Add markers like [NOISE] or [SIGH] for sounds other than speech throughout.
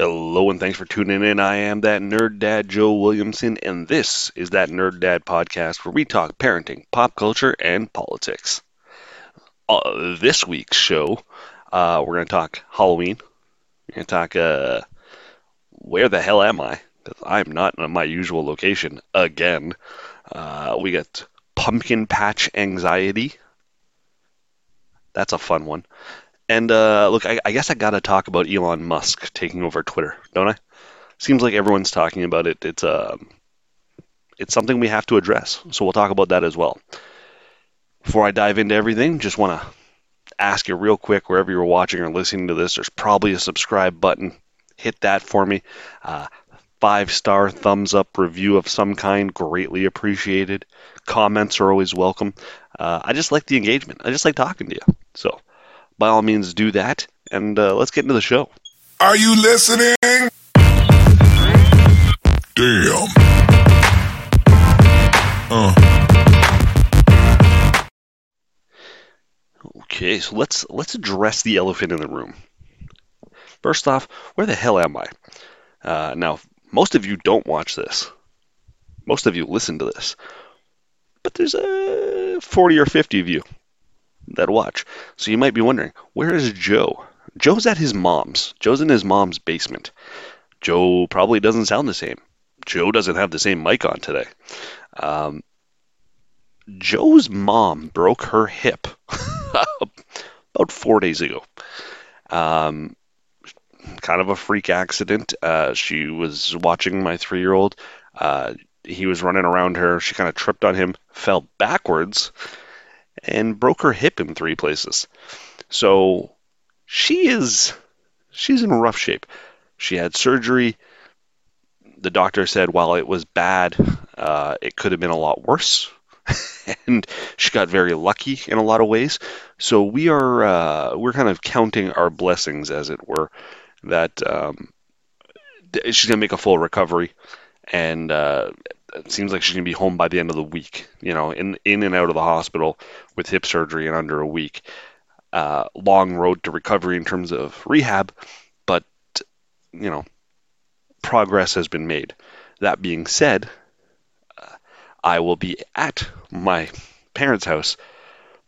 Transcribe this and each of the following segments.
Hello and thanks for tuning in. I am that nerd dad Joe Williamson, and this is that nerd dad podcast where we talk parenting, pop culture, and politics. Uh, this week's show, uh, we're going to talk Halloween. We're going to talk uh, where the hell am I? Because I'm not in my usual location again. Uh, we got pumpkin patch anxiety. That's a fun one. And uh, look, I, I, guess I got to talk about Elon Musk taking over Twitter, don't I? Seems like everyone's talking about it. It's uh, it's something we have to address. So we'll talk about that as well. Before I dive into everything, just want to ask you real quick, wherever you're watching or listening to this, there's probably a subscribe button. Hit that for me. Uh, five star thumbs up review of some kind, greatly appreciated. Comments are always welcome. Uh, I just like the engagement. I just like talking to you. So by all means do that. And uh, let's get into the show. Are you listening? Damn. Uh. Okay, so let's let's address the elephant in the room. First off, where the hell am I? Uh, now, most of you don't watch this. Most of you listen to this. But there's a 40 or 50 of you that watch. So you might be wondering, where is Joe? Joe's at his mom's. Joe's in his mom's basement. Joe probably doesn't sound the same. Joe doesn't have the same mic on today. Um, Joe's mom broke her hip [LAUGHS] about four days ago. Um, kind of a freak accident. Uh, she was watching my three year old. Uh, he was running around her. She kind of tripped on him, fell backwards, and broke her hip in three places. So she is she's in rough shape. She had surgery. The doctor said while it was bad, uh, it could have been a lot worse. [LAUGHS] and she got very lucky in a lot of ways. So we are uh, we're kind of counting our blessings, as it were, that um, she's gonna make a full recovery, and uh, it seems like she's gonna be home by the end of the week. You know, in in and out of the hospital with hip surgery in under a week. Uh, long road to recovery in terms of rehab, but you know, progress has been made. That being said, uh, I will be at my parents' house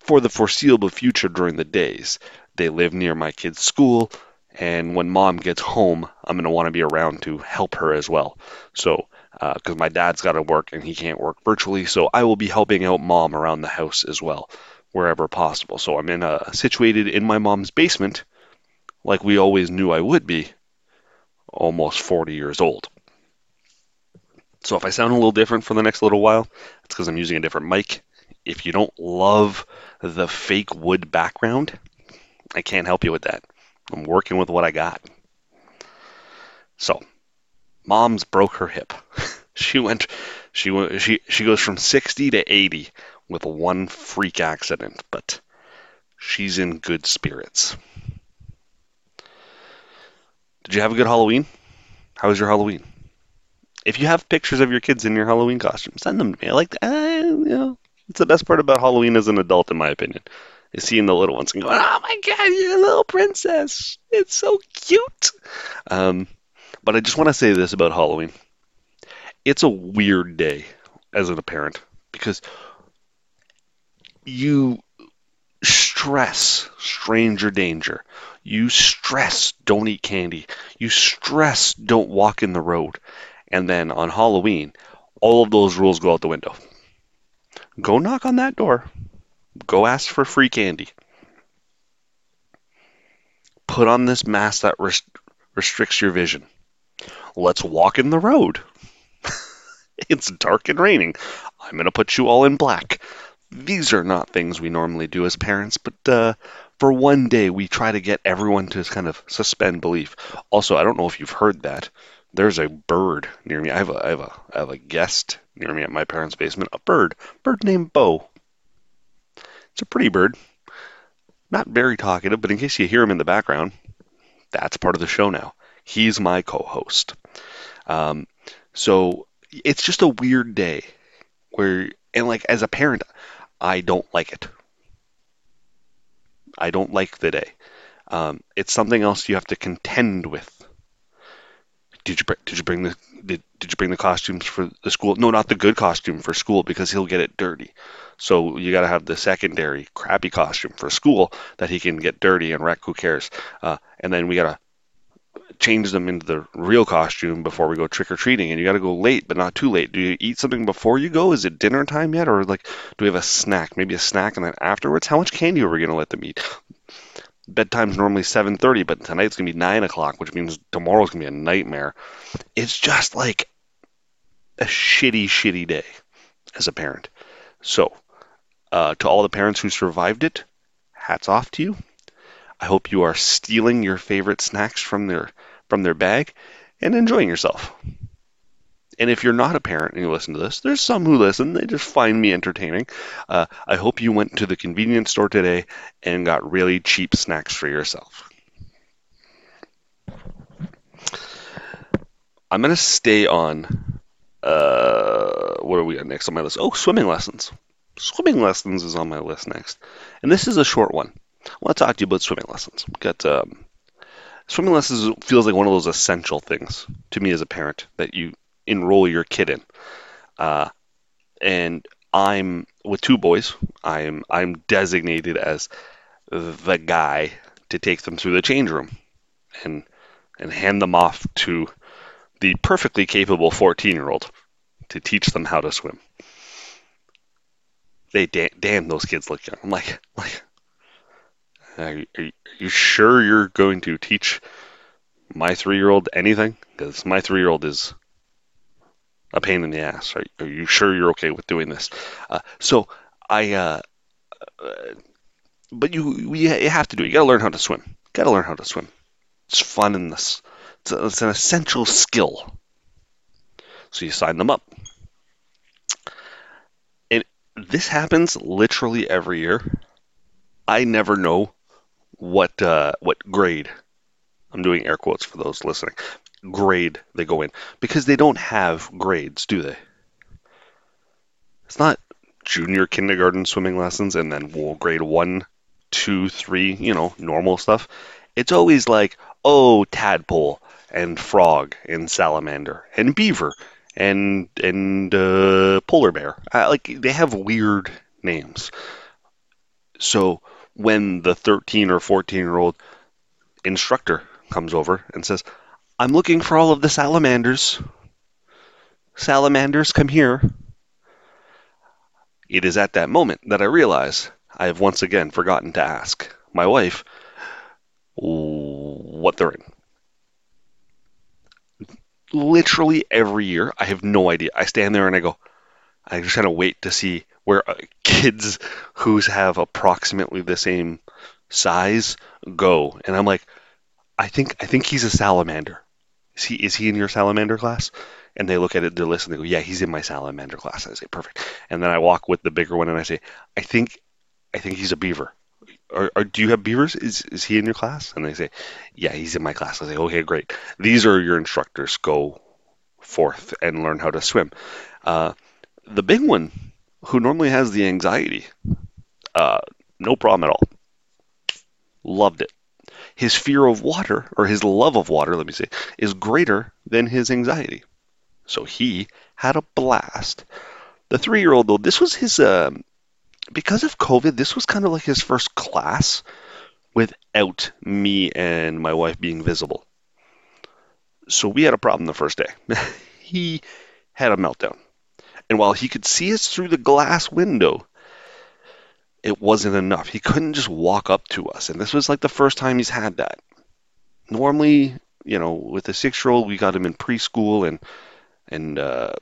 for the foreseeable future during the days. They live near my kid's school, and when mom gets home, I'm going to want to be around to help her as well. So because uh, my dad's got to work and he can't work virtually. So I will be helping out mom around the house as well, wherever possible. So I'm in a situated in my mom's basement, like we always knew I would be, almost 40 years old. So if I sound a little different for the next little while, it's because I'm using a different mic. If you don't love the fake wood background, I can't help you with that. I'm working with what I got. So mom's broke her hip. [LAUGHS] she went she went she she goes from 60 to 80 with one freak accident, but she's in good spirits. Did you have a good Halloween? How was your Halloween? If you have pictures of your kids in your Halloween costume, send them to me. I like, you know, it's the best part about Halloween as an adult, in my opinion, is seeing the little ones and going, "Oh my God, you're a little princess! It's so cute." Um, but I just want to say this about Halloween. It's a weird day as a parent because you stress stranger danger. You stress don't eat candy. You stress don't walk in the road. And then on Halloween, all of those rules go out the window. Go knock on that door. Go ask for free candy. Put on this mask that rest- restricts your vision. Let's walk in the road. [LAUGHS] it's dark and raining. I'm going to put you all in black. These are not things we normally do as parents, but uh, for one day, we try to get everyone to kind of suspend belief. Also, I don't know if you've heard that. There's a bird near me. I have a, I have a, I have a guest near me at my parents' basement. A bird, bird named Bo. It's a pretty bird. Not very talkative, but in case you hear him in the background, that's part of the show now. He's my co-host. Um, so it's just a weird day where, and like as a parent, I don't like it. I don't like the day. Um, it's something else you have to contend with. Did you did you bring the did, did you bring the costumes for the school? No, not the good costume for school because he'll get it dirty. So you got to have the secondary crappy costume for school that he can get dirty and wreck. Who cares? Uh, and then we got to change them into the real costume before we go trick or treating. And you got to go late, but not too late. Do you eat something before you go? Is it dinner time yet, or like do we have a snack? Maybe a snack and then afterwards. How much candy are we gonna let them eat? bedtime's normally 7.30 but tonight's to be 9 o'clock which means tomorrow's to be a nightmare it's just like a shitty shitty day as a parent so uh, to all the parents who survived it hats off to you i hope you are stealing your favorite snacks from their from their bag and enjoying yourself and if you're not a parent and you listen to this, there's some who listen, they just find me entertaining. Uh, I hope you went to the convenience store today and got really cheap snacks for yourself. I'm going to stay on. Uh, what are we got next on my list? Oh, swimming lessons. Swimming lessons is on my list next. And this is a short one. I want to talk to you about swimming lessons. We've got. Um, swimming lessons feels like one of those essential things to me as a parent that you enroll your kid in. Uh, and I'm with two boys. I'm I'm designated as the guy to take them through the change room and and hand them off to the perfectly capable 14 year old to teach them how to swim. They da- damn those kids look young. I'm like like are you, are you sure you're going to teach my three year old anything? Because my three year old is a pain in the ass. Are, are you sure you're okay with doing this? Uh, so I, uh, uh, but you you have to do it. You got to learn how to swim. Got to learn how to swim. It's fun in this. It's, a, it's an essential skill. So you sign them up. And this happens literally every year. I never know what uh, what grade. I'm doing air quotes for those listening grade they go in because they don't have grades, do they? It's not junior kindergarten swimming lessons and then well, grade one, two, three, you know, normal stuff. It's always like, oh, tadpole and frog and salamander and beaver and and uh, polar bear. Uh, like they have weird names. So when the 13 or 14 year old instructor comes over and says, I'm looking for all of the salamanders. Salamanders, come here. It is at that moment that I realize I have once again forgotten to ask my wife what they're in. Literally every year, I have no idea. I stand there and I go, I just kind of wait to see where uh, kids who have approximately the same size go, and I'm like, I think I think he's a salamander is he is he in your salamander class? And they look at it, they listen, they go, yeah, he's in my salamander class. I say, perfect. And then I walk with the bigger one and I say, I think, I think he's a beaver. Or, do you have beavers? Is is he in your class? And they say, yeah, he's in my class. I say, okay, great. These are your instructors. Go forth and learn how to swim. Uh, the big one, who normally has the anxiety, uh, no problem at all. Loved it his fear of water, or his love of water, let me say, is greater than his anxiety. So he had a blast. The three year old, though, this was his, uh, because of COVID, this was kind of like his first class without me and my wife being visible. So we had a problem the first day. [LAUGHS] he had a meltdown. And while he could see us through the glass window, it wasn't enough. He couldn't just walk up to us. And this was like the first time he's had that. Normally, you know, with a six year old, we got him in preschool and, and, uh,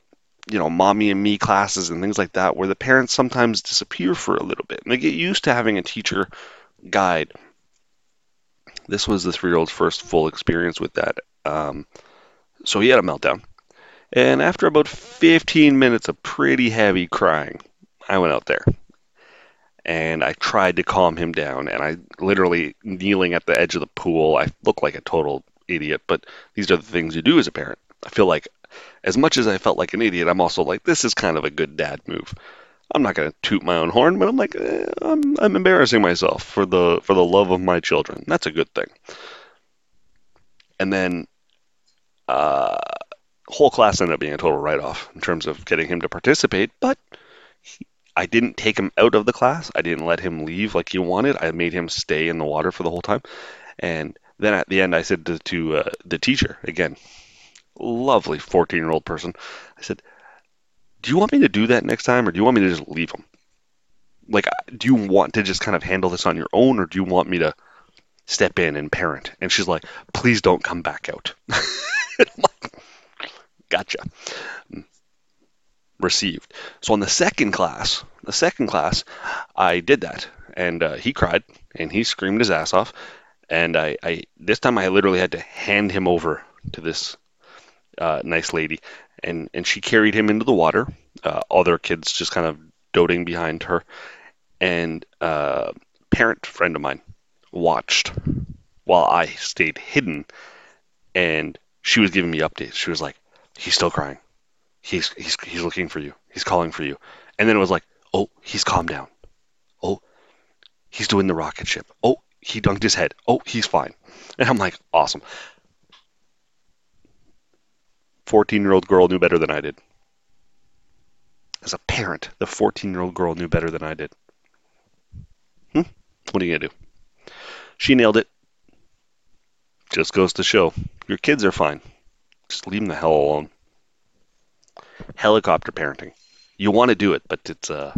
you know, mommy and me classes and things like that, where the parents sometimes disappear for a little bit and they get used to having a teacher guide. This was the three year old's first full experience with that. Um, so he had a meltdown. And after about 15 minutes of pretty heavy crying, I went out there and I tried to calm him down. And I literally kneeling at the edge of the pool. I look like a total idiot, but these are the things you do as a parent. I feel like, as much as I felt like an idiot, I'm also like, this is kind of a good dad move. I'm not going to toot my own horn, but I'm like, eh, I'm, I'm embarrassing myself for the for the love of my children. That's a good thing. And then, uh, whole class ended up being a total write off in terms of getting him to participate, but he, I didn't take him out of the class. I didn't let him leave like he wanted. I made him stay in the water for the whole time. And then at the end, I said to, to uh, the teacher, again, lovely 14 year old person, I said, Do you want me to do that next time or do you want me to just leave him? Like, do you want to just kind of handle this on your own or do you want me to step in and parent? And she's like, Please don't come back out. [LAUGHS] gotcha. Received. So on the second class, the second class, I did that, and uh, he cried and he screamed his ass off, and I, I this time I literally had to hand him over to this uh, nice lady, and and she carried him into the water. Uh, other kids just kind of doting behind her, and uh, parent friend of mine watched while I stayed hidden, and she was giving me updates. She was like, he's still crying. He's he's he's looking for you. He's calling for you. And then it was like, oh, he's calmed down. Oh, he's doing the rocket ship. Oh, he dunked his head. Oh, he's fine. And I'm like, awesome. 14 year old girl knew better than I did. As a parent, the 14 year old girl knew better than I did. Hmm? What are you going to do? She nailed it. Just goes to show your kids are fine. Just leave them the hell alone. Helicopter parenting. You want to do it, but it's uh,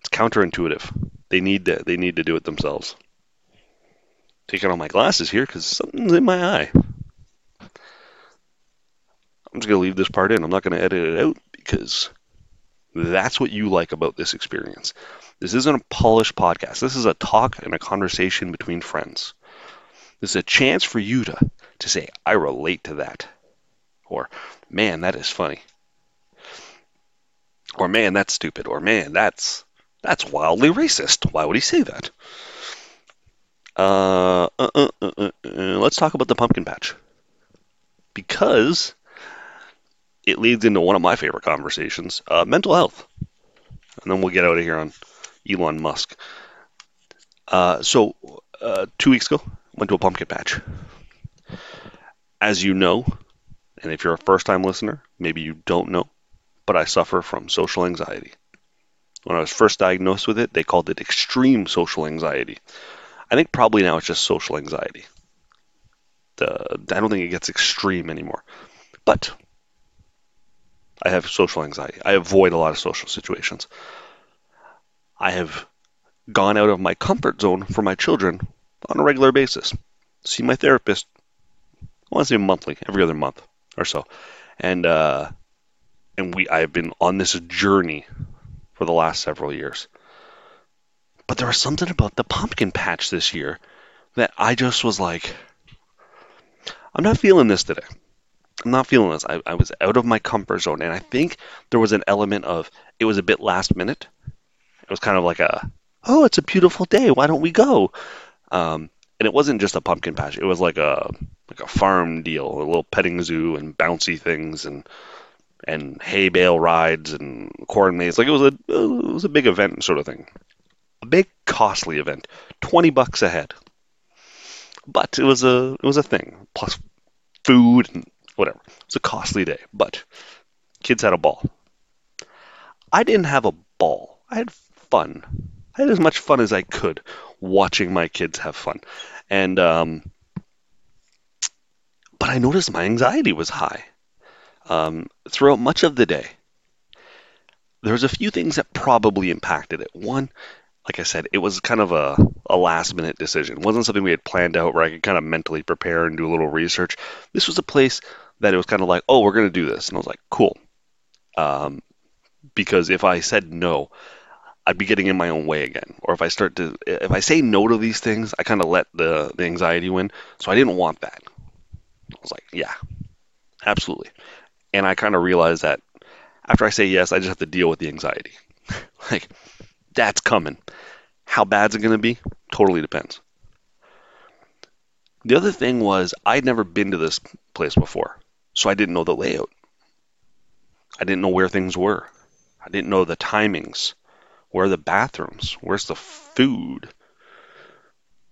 it's counterintuitive. They need to they need to do it themselves. Taking all my glasses here because something's in my eye. I'm just gonna leave this part in. I'm not gonna edit it out because that's what you like about this experience. This isn't a polished podcast. This is a talk and a conversation between friends. This is a chance for you to to say, I relate to that. Or, man, that is funny. Or, man, that's stupid. Or, man, that's that's wildly racist. Why would he say that? Uh, uh, uh, uh, uh, uh let's talk about the pumpkin patch. Because it leads into one of my favorite conversations uh, mental health. And then we'll get out of here on Elon Musk. Uh, so, uh, two weeks ago, went to a pumpkin patch. As you know, and if you're a first time listener, maybe you don't know, but I suffer from social anxiety. When I was first diagnosed with it, they called it extreme social anxiety. I think probably now it's just social anxiety. The, I don't think it gets extreme anymore. But I have social anxiety. I avoid a lot of social situations. I have gone out of my comfort zone for my children on a regular basis. See my therapist, I want to say monthly, every other month or so. And uh, and we I've been on this journey for the last several years. But there was something about the pumpkin patch this year that I just was like, I'm not feeling this today. I'm not feeling this. I, I was out of my comfort zone, and I think there was an element of it was a bit last minute. It was kind of like a, oh, it's a beautiful day. Why don't we go? Um, and it wasn't just a pumpkin patch. It was like a like a farm deal, a little petting zoo and bouncy things and and hay bale rides and corn maze. Like it was a it was a big event sort of thing, a big costly event, twenty bucks a head. But it was a it was a thing plus food and whatever. It was a costly day, but kids had a ball. I didn't have a ball. I had fun. I had as much fun as I could watching my kids have fun, and um, but I noticed my anxiety was high um, throughout much of the day. There was a few things that probably impacted it. One, like I said, it was kind of a, a last minute decision. It wasn't something we had planned out where I could kind of mentally prepare and do a little research. This was a place that it was kind of like, oh, we're going to do this. And I was like, cool. Um, because if I said no, I'd be getting in my own way again. Or if I start to, if I say no to these things, I kind of let the, the anxiety win. So I didn't want that. I was like, yeah, absolutely. And I kind of realized that after I say yes, I just have to deal with the anxiety. [LAUGHS] like, that's coming. How bad's it going to be? Totally depends. The other thing was, I'd never been to this place before, so I didn't know the layout. I didn't know where things were. I didn't know the timings. Where are the bathrooms? Where's the food?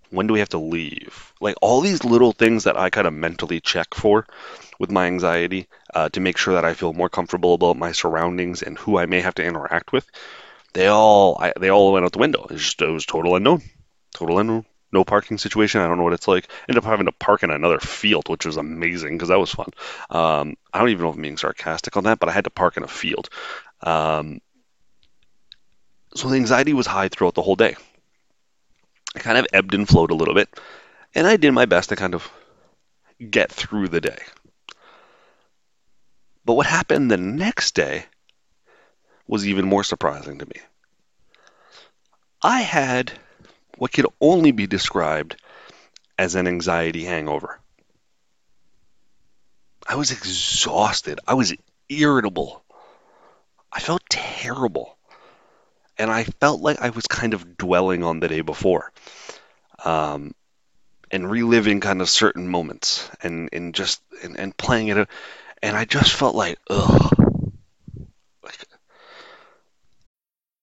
When do we have to leave? Like all these little things that I kind of mentally check for with my anxiety uh, to make sure that I feel more comfortable about my surroundings and who I may have to interact with. They all I, they all went out the window. It was just it was total unknown, total unknown. No parking situation. I don't know what it's like. Ended up having to park in another field, which was amazing because that was fun. Um, I don't even know if I'm being sarcastic on that, but I had to park in a field. Um, so the anxiety was high throughout the whole day. Kind of ebbed and flowed a little bit, and I did my best to kind of get through the day. But what happened the next day was even more surprising to me. I had what could only be described as an anxiety hangover. I was exhausted. I was irritable. I felt terrible. And I felt like I was kind of dwelling on the day before. Um, and reliving kind of certain moments and, and just and, and playing it and I just felt like ugh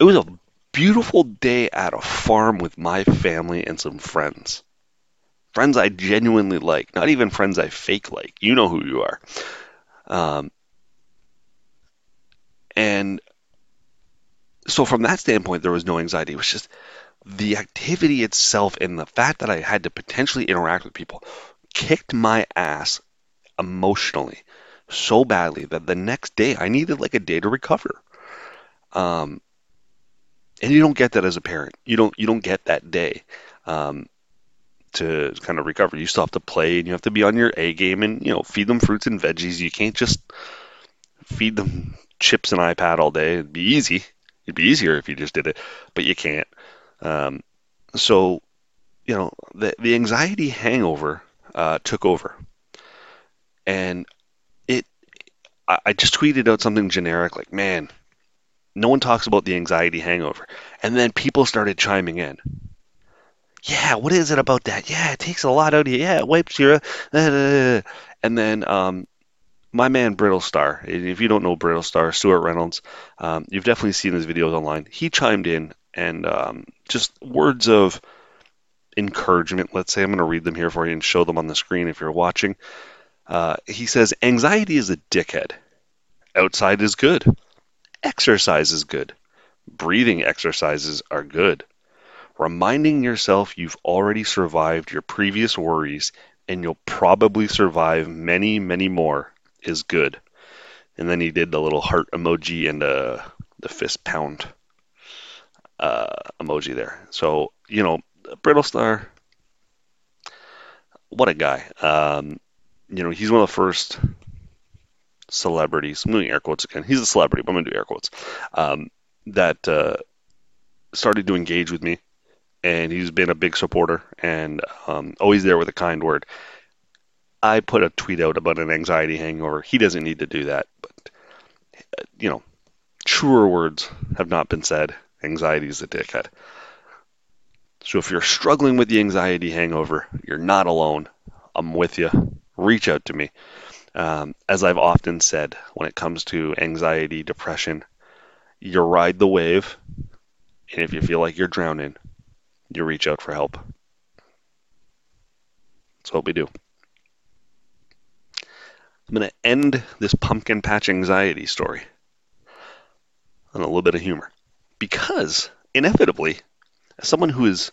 It was a beautiful day at a farm with my family and some friends. Friends I genuinely like, not even friends I fake like. You know who you are. Um, and so, from that standpoint, there was no anxiety. It was just the activity itself and the fact that I had to potentially interact with people kicked my ass emotionally so badly that the next day I needed like a day to recover. Um, and you don't get that as a parent. You don't you don't get that day um, to kind of recover. You still have to play, and you have to be on your A game, and you know feed them fruits and veggies. You can't just feed them chips and iPad all day. It'd be easy. It'd be easier if you just did it, but you can't. Um, so, you know, the the anxiety hangover uh, took over, and it. I, I just tweeted out something generic like, "Man, no one talks about the anxiety hangover. And then people started chiming in. Yeah, what is it about that? Yeah, it takes a lot out of you. Yeah, it wipes your. Uh, and then um, my man Brittle Star. If you don't know Brittle Star, Stuart Reynolds, um, you've definitely seen his videos online. He chimed in and um, just words of encouragement. Let's say I'm going to read them here for you and show them on the screen if you're watching. Uh, he says, Anxiety is a dickhead. Outside is good. Exercise is good. Breathing exercises are good. Reminding yourself you've already survived your previous worries and you'll probably survive many, many more is good. And then he did the little heart emoji and uh, the fist pound uh, emoji there. So, you know, Brittle Star, what a guy. Um, you know, he's one of the first celebrities, I'm doing air quotes again, he's a celebrity, but I'm going to do air quotes, um, that uh, started to engage with me. And he's been a big supporter and um, always there with a kind word. I put a tweet out about an anxiety hangover. He doesn't need to do that, but you know, truer words have not been said. Anxiety is a dickhead. So if you're struggling with the anxiety hangover, you're not alone. I'm with you. Reach out to me. Um, as I've often said, when it comes to anxiety, depression, you ride the wave, and if you feel like you're drowning, you reach out for help. That's what we do. I'm going to end this pumpkin patch anxiety story on a little bit of humor. Because inevitably, as someone who is,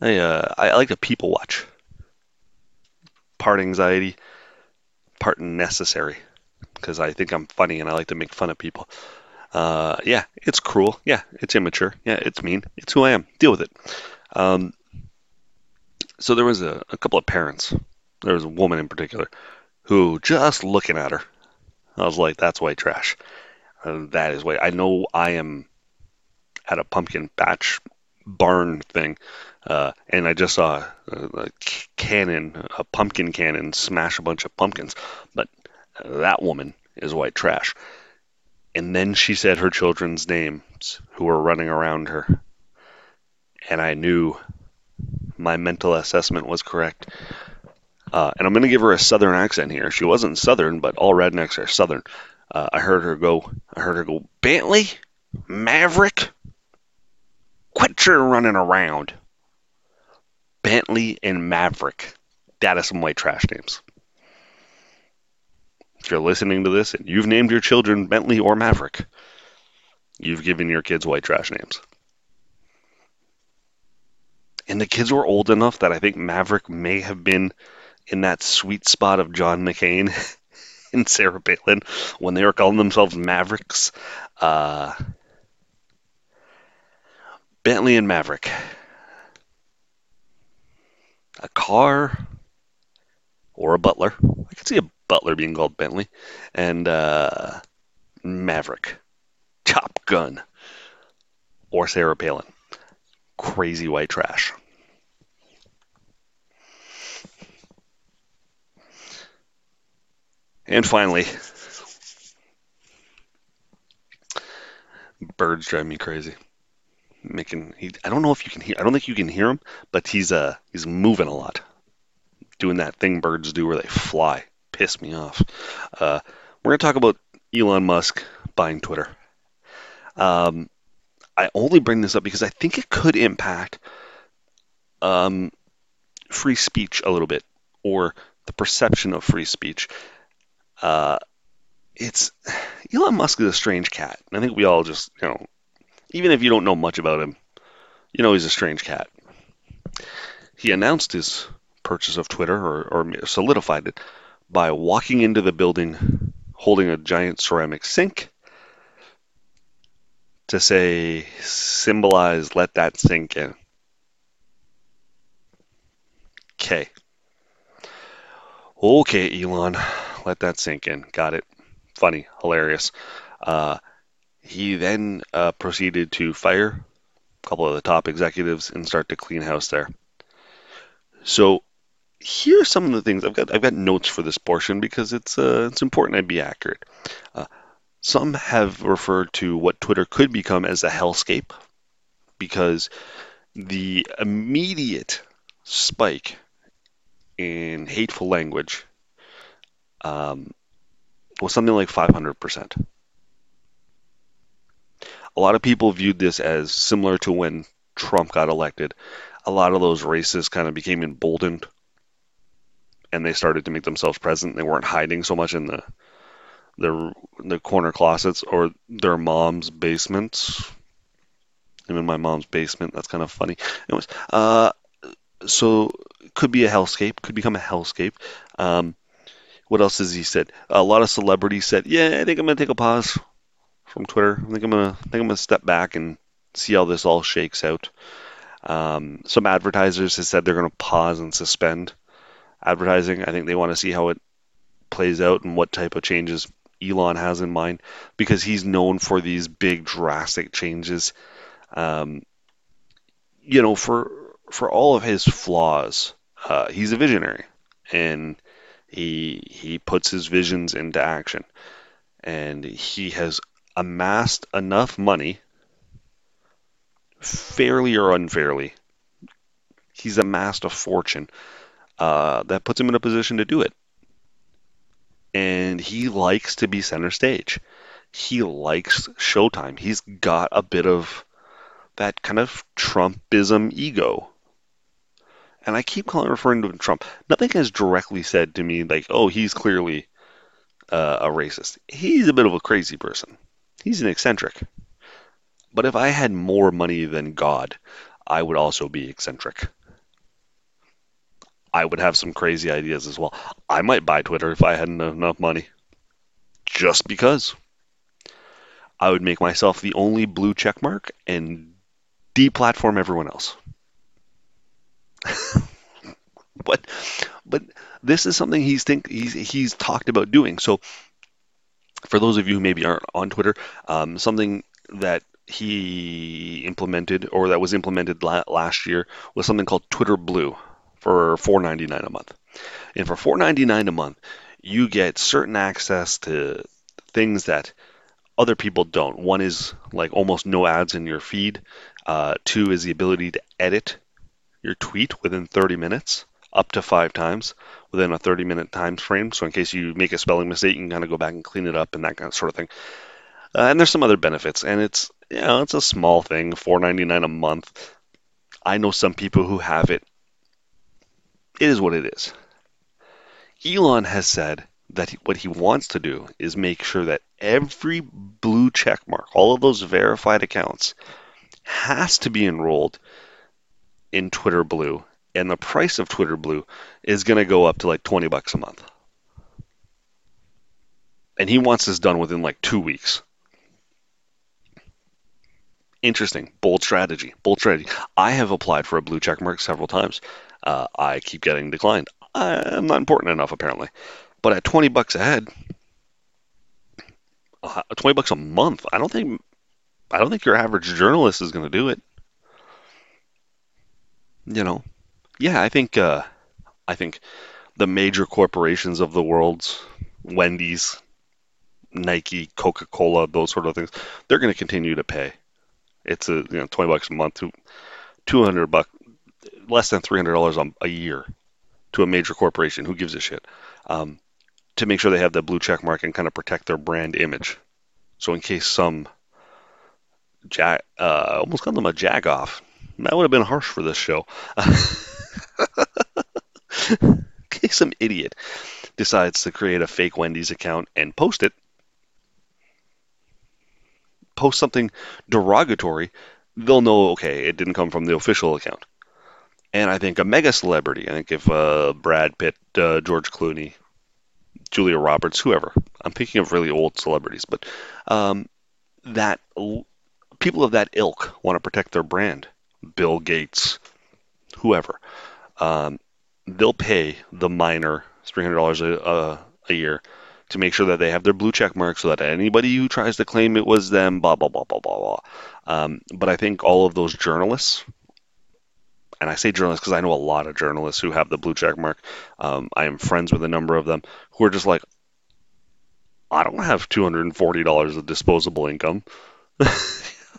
I, uh, I like to people watch. Part anxiety, part necessary, because I think I'm funny and I like to make fun of people. Uh, yeah, it's cruel. Yeah, it's immature. Yeah, it's mean. It's who I am. Deal with it. Um, so there was a, a couple of parents. There was a woman in particular who just looking at her, I was like, that's white trash. Uh, that is white. I know I am at a pumpkin patch barn thing, uh, and I just saw a, a, cannon, a pumpkin cannon, smash a bunch of pumpkins. But that woman is white trash. And then she said her children's names who were running around her. And I knew my mental assessment was correct. Uh, and I'm going to give her a southern accent here. She wasn't southern, but all rednecks are southern. Uh, I heard her go. I heard her go. Bentley, Maverick, running around. Bentley and Maverick. That is some white trash names. If you're listening to this and you've named your children Bentley or Maverick, you've given your kids white trash names. And the kids were old enough that I think Maverick may have been in that sweet spot of John McCain [LAUGHS] and Sarah Palin when they were calling themselves Mavericks. Uh, Bentley and Maverick. A car or a butler. I could see a butler being called Bentley. And uh, Maverick. Top Gun. Or Sarah Palin. Crazy white trash. And finally, birds drive me crazy. Making he, I don't know if you can hear. I don't think you can hear him, but he's uh he's moving a lot, doing that thing birds do where they fly. Piss me off. Uh, we're gonna talk about Elon Musk buying Twitter. Um, I only bring this up because I think it could impact um, free speech a little bit, or the perception of free speech. Uh, it's [SIGHS] Elon Musk is a strange cat. I think we all just, you know, even if you don't know much about him, you know he's a strange cat. He announced his purchase of Twitter or, or solidified it by walking into the building holding a giant ceramic sink to say, symbolize, let that sink in. Okay. Okay, Elon let that sink in. Got it. Funny, hilarious. Uh, he then uh, proceeded to fire a couple of the top executives and start to clean house there. So here are some of the things I've got. I've got notes for this portion because it's uh, it's important I be accurate. Uh, some have referred to what Twitter could become as a hellscape because the immediate spike in hateful language um, was something like 500%. A lot of people viewed this as similar to when Trump got elected. A lot of those racists kind of became emboldened and they started to make themselves present. They weren't hiding so much in the the the corner closets or their mom's basements. I'm in my mom's basement. That's kind of funny. Anyways, uh, so could be a hellscape. Could become a hellscape. Um, what else has he said? A lot of celebrities said, "Yeah, I think I'm gonna take a pause from Twitter. I think I'm gonna I think I'm gonna step back and see how this all shakes out." Um, some advertisers have said they're gonna pause and suspend advertising. I think they want to see how it plays out and what type of changes Elon has in mind because he's known for these big drastic changes. Um, you know, for for all of his flaws, uh, he's a visionary and he he puts his visions into action, and he has amassed enough money, fairly or unfairly. He's amassed a fortune uh, that puts him in a position to do it. And he likes to be center stage. He likes showtime. He's got a bit of that kind of Trumpism ego and I keep calling referring to Trump. Nothing has directly said to me like, "Oh, he's clearly uh, a racist." He's a bit of a crazy person. He's an eccentric. But if I had more money than God, I would also be eccentric. I would have some crazy ideas as well. I might buy Twitter if I had enough money. Just because. I would make myself the only blue check mark and deplatform everyone else. [LAUGHS] but but this is something he's think he's he's talked about doing. So for those of you who maybe aren't on Twitter, um, something that he implemented or that was implemented la- last year was something called Twitter Blue for $4.99 a month. And for $4.99 a month, you get certain access to things that other people don't. One is like almost no ads in your feed. Uh, two is the ability to edit your tweet within 30 minutes, up to five times within a 30 minute time frame. So in case you make a spelling mistake, you can kind of go back and clean it up and that kind of sort of thing. Uh, and there's some other benefits, and it's you know it's a small thing, 4.99 a month. I know some people who have it. It is what it is. Elon has said that he, what he wants to do is make sure that every blue check mark, all of those verified accounts, has to be enrolled in Twitter Blue, and the price of Twitter Blue is going to go up to like 20 bucks a month. And he wants this done within like two weeks. Interesting, bold strategy, bold strategy. I have applied for a blue check mark several times. Uh, I keep getting declined. I'm not important enough, apparently. But at 20 bucks a head, uh, 20 bucks a month, I don't think I don't think your average journalist is going to do it. You know, yeah, I think uh, I think the major corporations of the world's Wendy's, Nike, Coca-Cola, those sort of things, they're going to continue to pay. It's a you know 20 bucks a month to 200 bucks, less than 300 dollars a year to a major corporation. Who gives a shit? Um, to make sure they have the blue check mark and kind of protect their brand image. So in case some jag, uh, almost called them a jag off. That would have been harsh for this show. [LAUGHS] [LAUGHS] case some idiot decides to create a fake Wendy's account and post it, post something derogatory, they'll know, okay, it didn't come from the official account. And I think a mega celebrity, I think if uh, Brad Pitt, uh, George Clooney, Julia Roberts, whoever. I'm thinking of really old celebrities, but um, that people of that ilk want to protect their brand. Bill Gates, whoever, um, they'll pay the minor $300 a, a, a year to make sure that they have their blue check mark so that anybody who tries to claim it was them, blah, blah, blah, blah, blah, blah. Um, but I think all of those journalists, and I say journalists because I know a lot of journalists who have the blue check mark. Um, I am friends with a number of them who are just like, I don't have $240 of disposable income. [LAUGHS]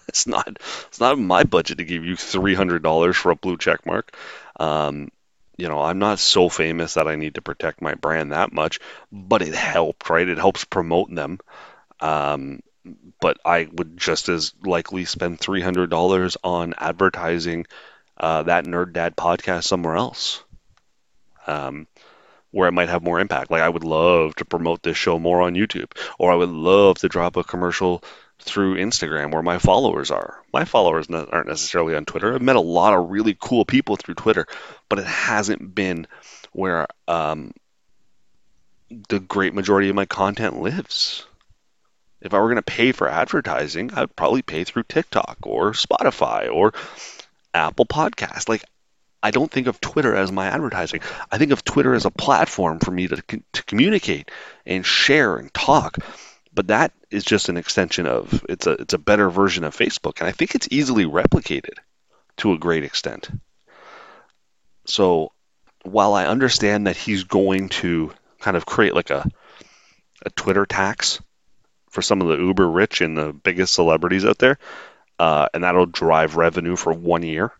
it's not it's not my budget to give you $300 for a blue check mark. Um, you know, I'm not so famous that I need to protect my brand that much, but it helped, right? It helps promote them. Um, but I would just as likely spend $300 on advertising uh, that Nerd Dad podcast somewhere else, um, where it might have more impact. Like I would love to promote this show more on YouTube, or I would love to drop a commercial through Instagram where my followers are. My followers aren't necessarily on Twitter. I've met a lot of really cool people through Twitter, but it hasn't been where um, the great majority of my content lives. If I were going to pay for advertising, I'd probably pay through TikTok or Spotify or Apple Podcast. Like, I don't think of Twitter as my advertising. I think of Twitter as a platform for me to, to communicate and share and talk. But that is just an extension of it's a it's a better version of Facebook, and I think it's easily replicated to a great extent. So while I understand that he's going to kind of create like a a Twitter tax for some of the uber rich and the biggest celebrities out there, uh, and that'll drive revenue for one year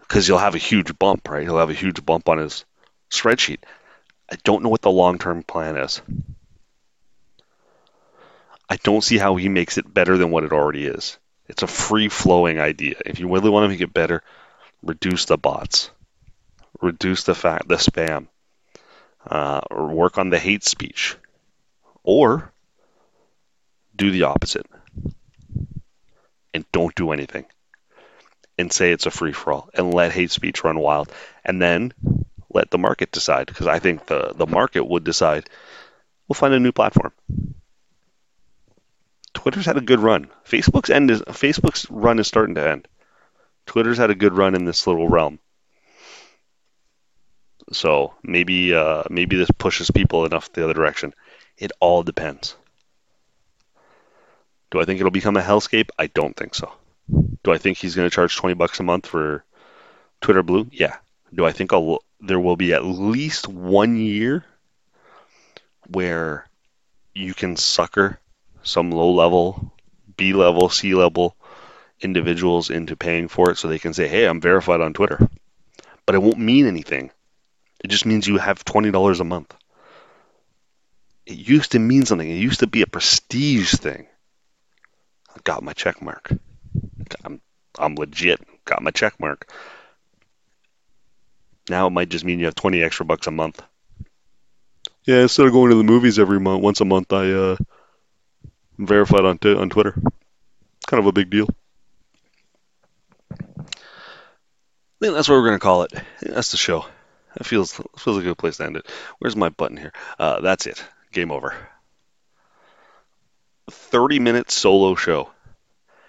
because you'll have a huge bump, right? He'll have a huge bump on his spreadsheet. I don't know what the long term plan is. I don't see how he makes it better than what it already is. It's a free flowing idea. If you really want to make it better, reduce the bots, reduce the fact the spam, uh, or work on the hate speech, or do the opposite. And don't do anything. And say it's a free for all and let hate speech run wild. And then let the market decide. Because I think the, the market would decide we'll find a new platform. Twitter's had a good run. Facebook's end is Facebook's run is starting to end. Twitter's had a good run in this little realm. So maybe uh, maybe this pushes people enough the other direction. It all depends. Do I think it'll become a hellscape? I don't think so. Do I think he's going to charge 20 bucks a month for Twitter Blue? Yeah. Do I think I'll, there will be at least one year where you can sucker some low level, B level, C level individuals into paying for it so they can say, hey, I'm verified on Twitter. But it won't mean anything. It just means you have $20 a month. It used to mean something. It used to be a prestige thing. I got my check mark. I'm, I'm legit. Got my check mark. Now it might just mean you have 20 extra bucks a month. Yeah, instead of going to the movies every month, once a month, I uh, verified on t- on Twitter. Kind of a big deal. I think that's what we're gonna call it. That's the show. That feels feels like a good place to end it. Where's my button here? Uh, that's it. Game over. 30 minute solo show.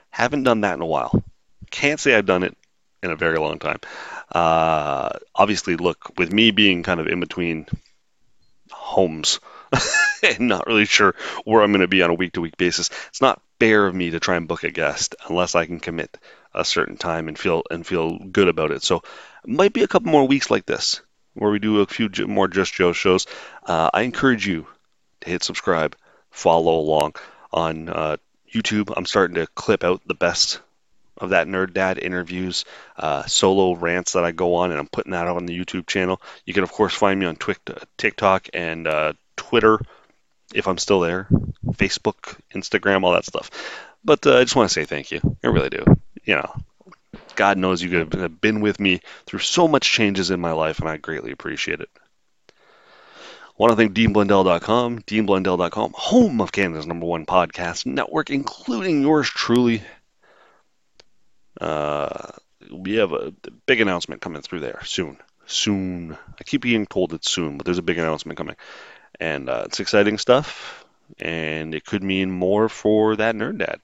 Haven't done that in a while. Can't say I've done it in a very long time. Uh, obviously, look, with me being kind of in between homes and [LAUGHS] not really sure where I'm going to be on a week to week basis, it's not fair of me to try and book a guest unless I can commit a certain time and feel and feel good about it. So, it might be a couple more weeks like this where we do a few more Just Joe shows. Uh, I encourage you to hit subscribe, follow along on uh, YouTube. I'm starting to clip out the best of that Nerd Dad interviews, uh, solo rants that I go on, and I'm putting that on the YouTube channel. You can, of course, find me on TikTok and uh, Twitter if I'm still there, Facebook, Instagram, all that stuff. But uh, I just want to say thank you. I really do. You know, God knows you have been with me through so much changes in my life, and I greatly appreciate it. I want to thank DeanBlundell.com, DeanBlundell.com, home of Canada's number one podcast network, including yours truly. Uh, we have a big announcement coming through there soon. Soon. I keep being told it's soon, but there's a big announcement coming. And uh, it's exciting stuff, and it could mean more for that nerd dad.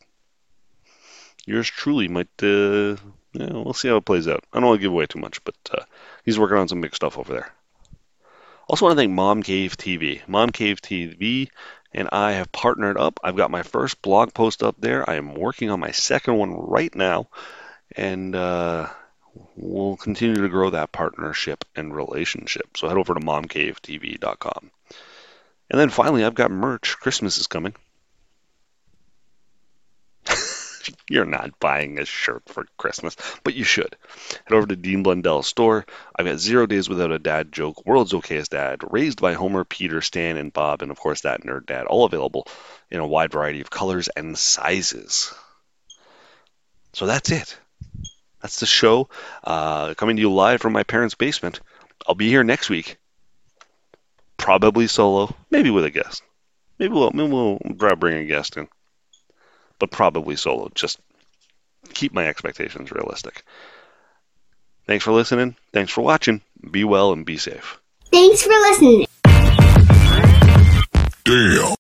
Yours truly might, uh, yeah, we'll see how it plays out. I don't want to give away too much, but uh, he's working on some big stuff over there. Also, want to thank Mom Cave TV. Mom Cave TV and I have partnered up. I've got my first blog post up there. I am working on my second one right now, and uh, we'll continue to grow that partnership and relationship. So head over to momcavetv.com. And then finally, I've got merch. Christmas is coming. [LAUGHS] You're not buying a shirt for Christmas, but you should. Head over to Dean Blundell's store. I've got Zero Days Without a Dad joke, World's Okayest Dad, Raised by Homer, Peter, Stan, and Bob, and of course that Nerd Dad, all available in a wide variety of colors and sizes. So that's it. That's the show. Uh, coming to you live from my parents' basement. I'll be here next week. Probably solo, maybe with a guest. Maybe we'll, maybe we'll bring a guest in but probably solo. Just keep my expectations realistic. Thanks for listening. Thanks for watching. Be well and be safe. Thanks for listening. Damn.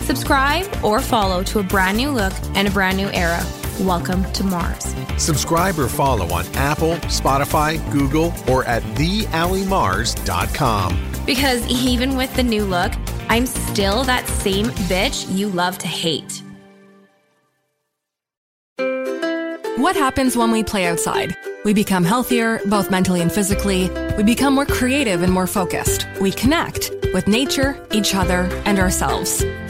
Subscribe or follow to a brand new look and a brand new era. Welcome to Mars. Subscribe or follow on Apple, Spotify, Google, or at theallymars.com. Because even with the new look, I'm still that same bitch you love to hate. What happens when we play outside? We become healthier, both mentally and physically. We become more creative and more focused. We connect with nature, each other, and ourselves.